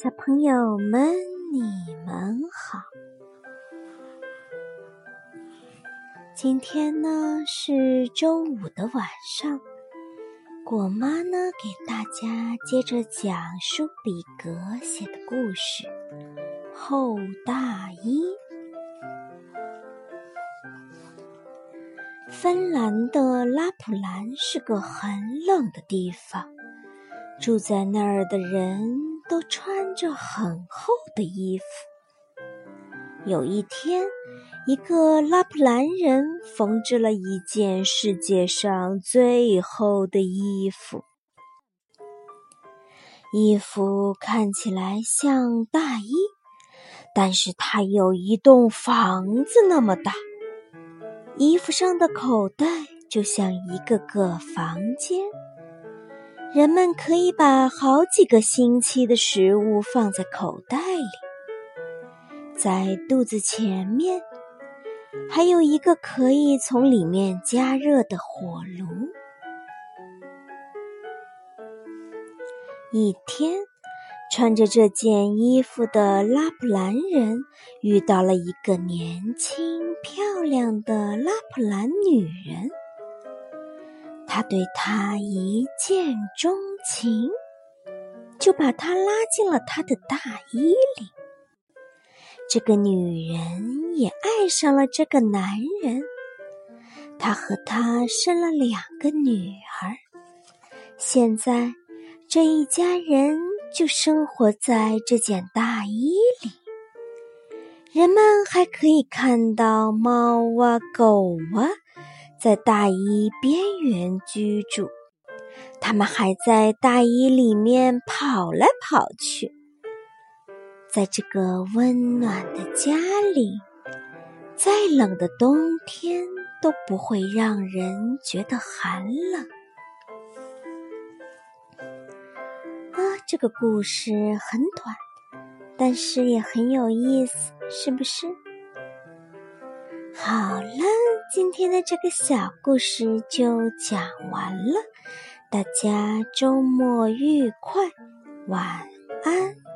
小朋友们，你们好。今天呢是周五的晚上，果妈呢给大家接着讲舒比格写的故事《厚大衣》。芬兰的拉普兰是个很冷的地方，住在那儿的人。都穿着很厚的衣服。有一天，一个拉普兰人缝制了一件世界上最厚的衣服。衣服看起来像大衣，但是它有一栋房子那么大。衣服上的口袋就像一个个房间。人们可以把好几个星期的食物放在口袋里，在肚子前面还有一个可以从里面加热的火炉。一天，穿着这件衣服的拉普兰人遇到了一个年轻漂亮的拉普兰女人。他对她一见钟情，就把她拉进了他的大衣里。这个女人也爱上了这个男人，他和她生了两个女儿。现在，这一家人就生活在这件大衣里。人们还可以看到猫啊，狗啊。在大衣边缘居住，他们还在大衣里面跑来跑去。在这个温暖的家里，再冷的冬天都不会让人觉得寒冷。这个故事很短，但是也很有意思，是不是？好了，今天的这个小故事就讲完了，大家周末愉快，晚安。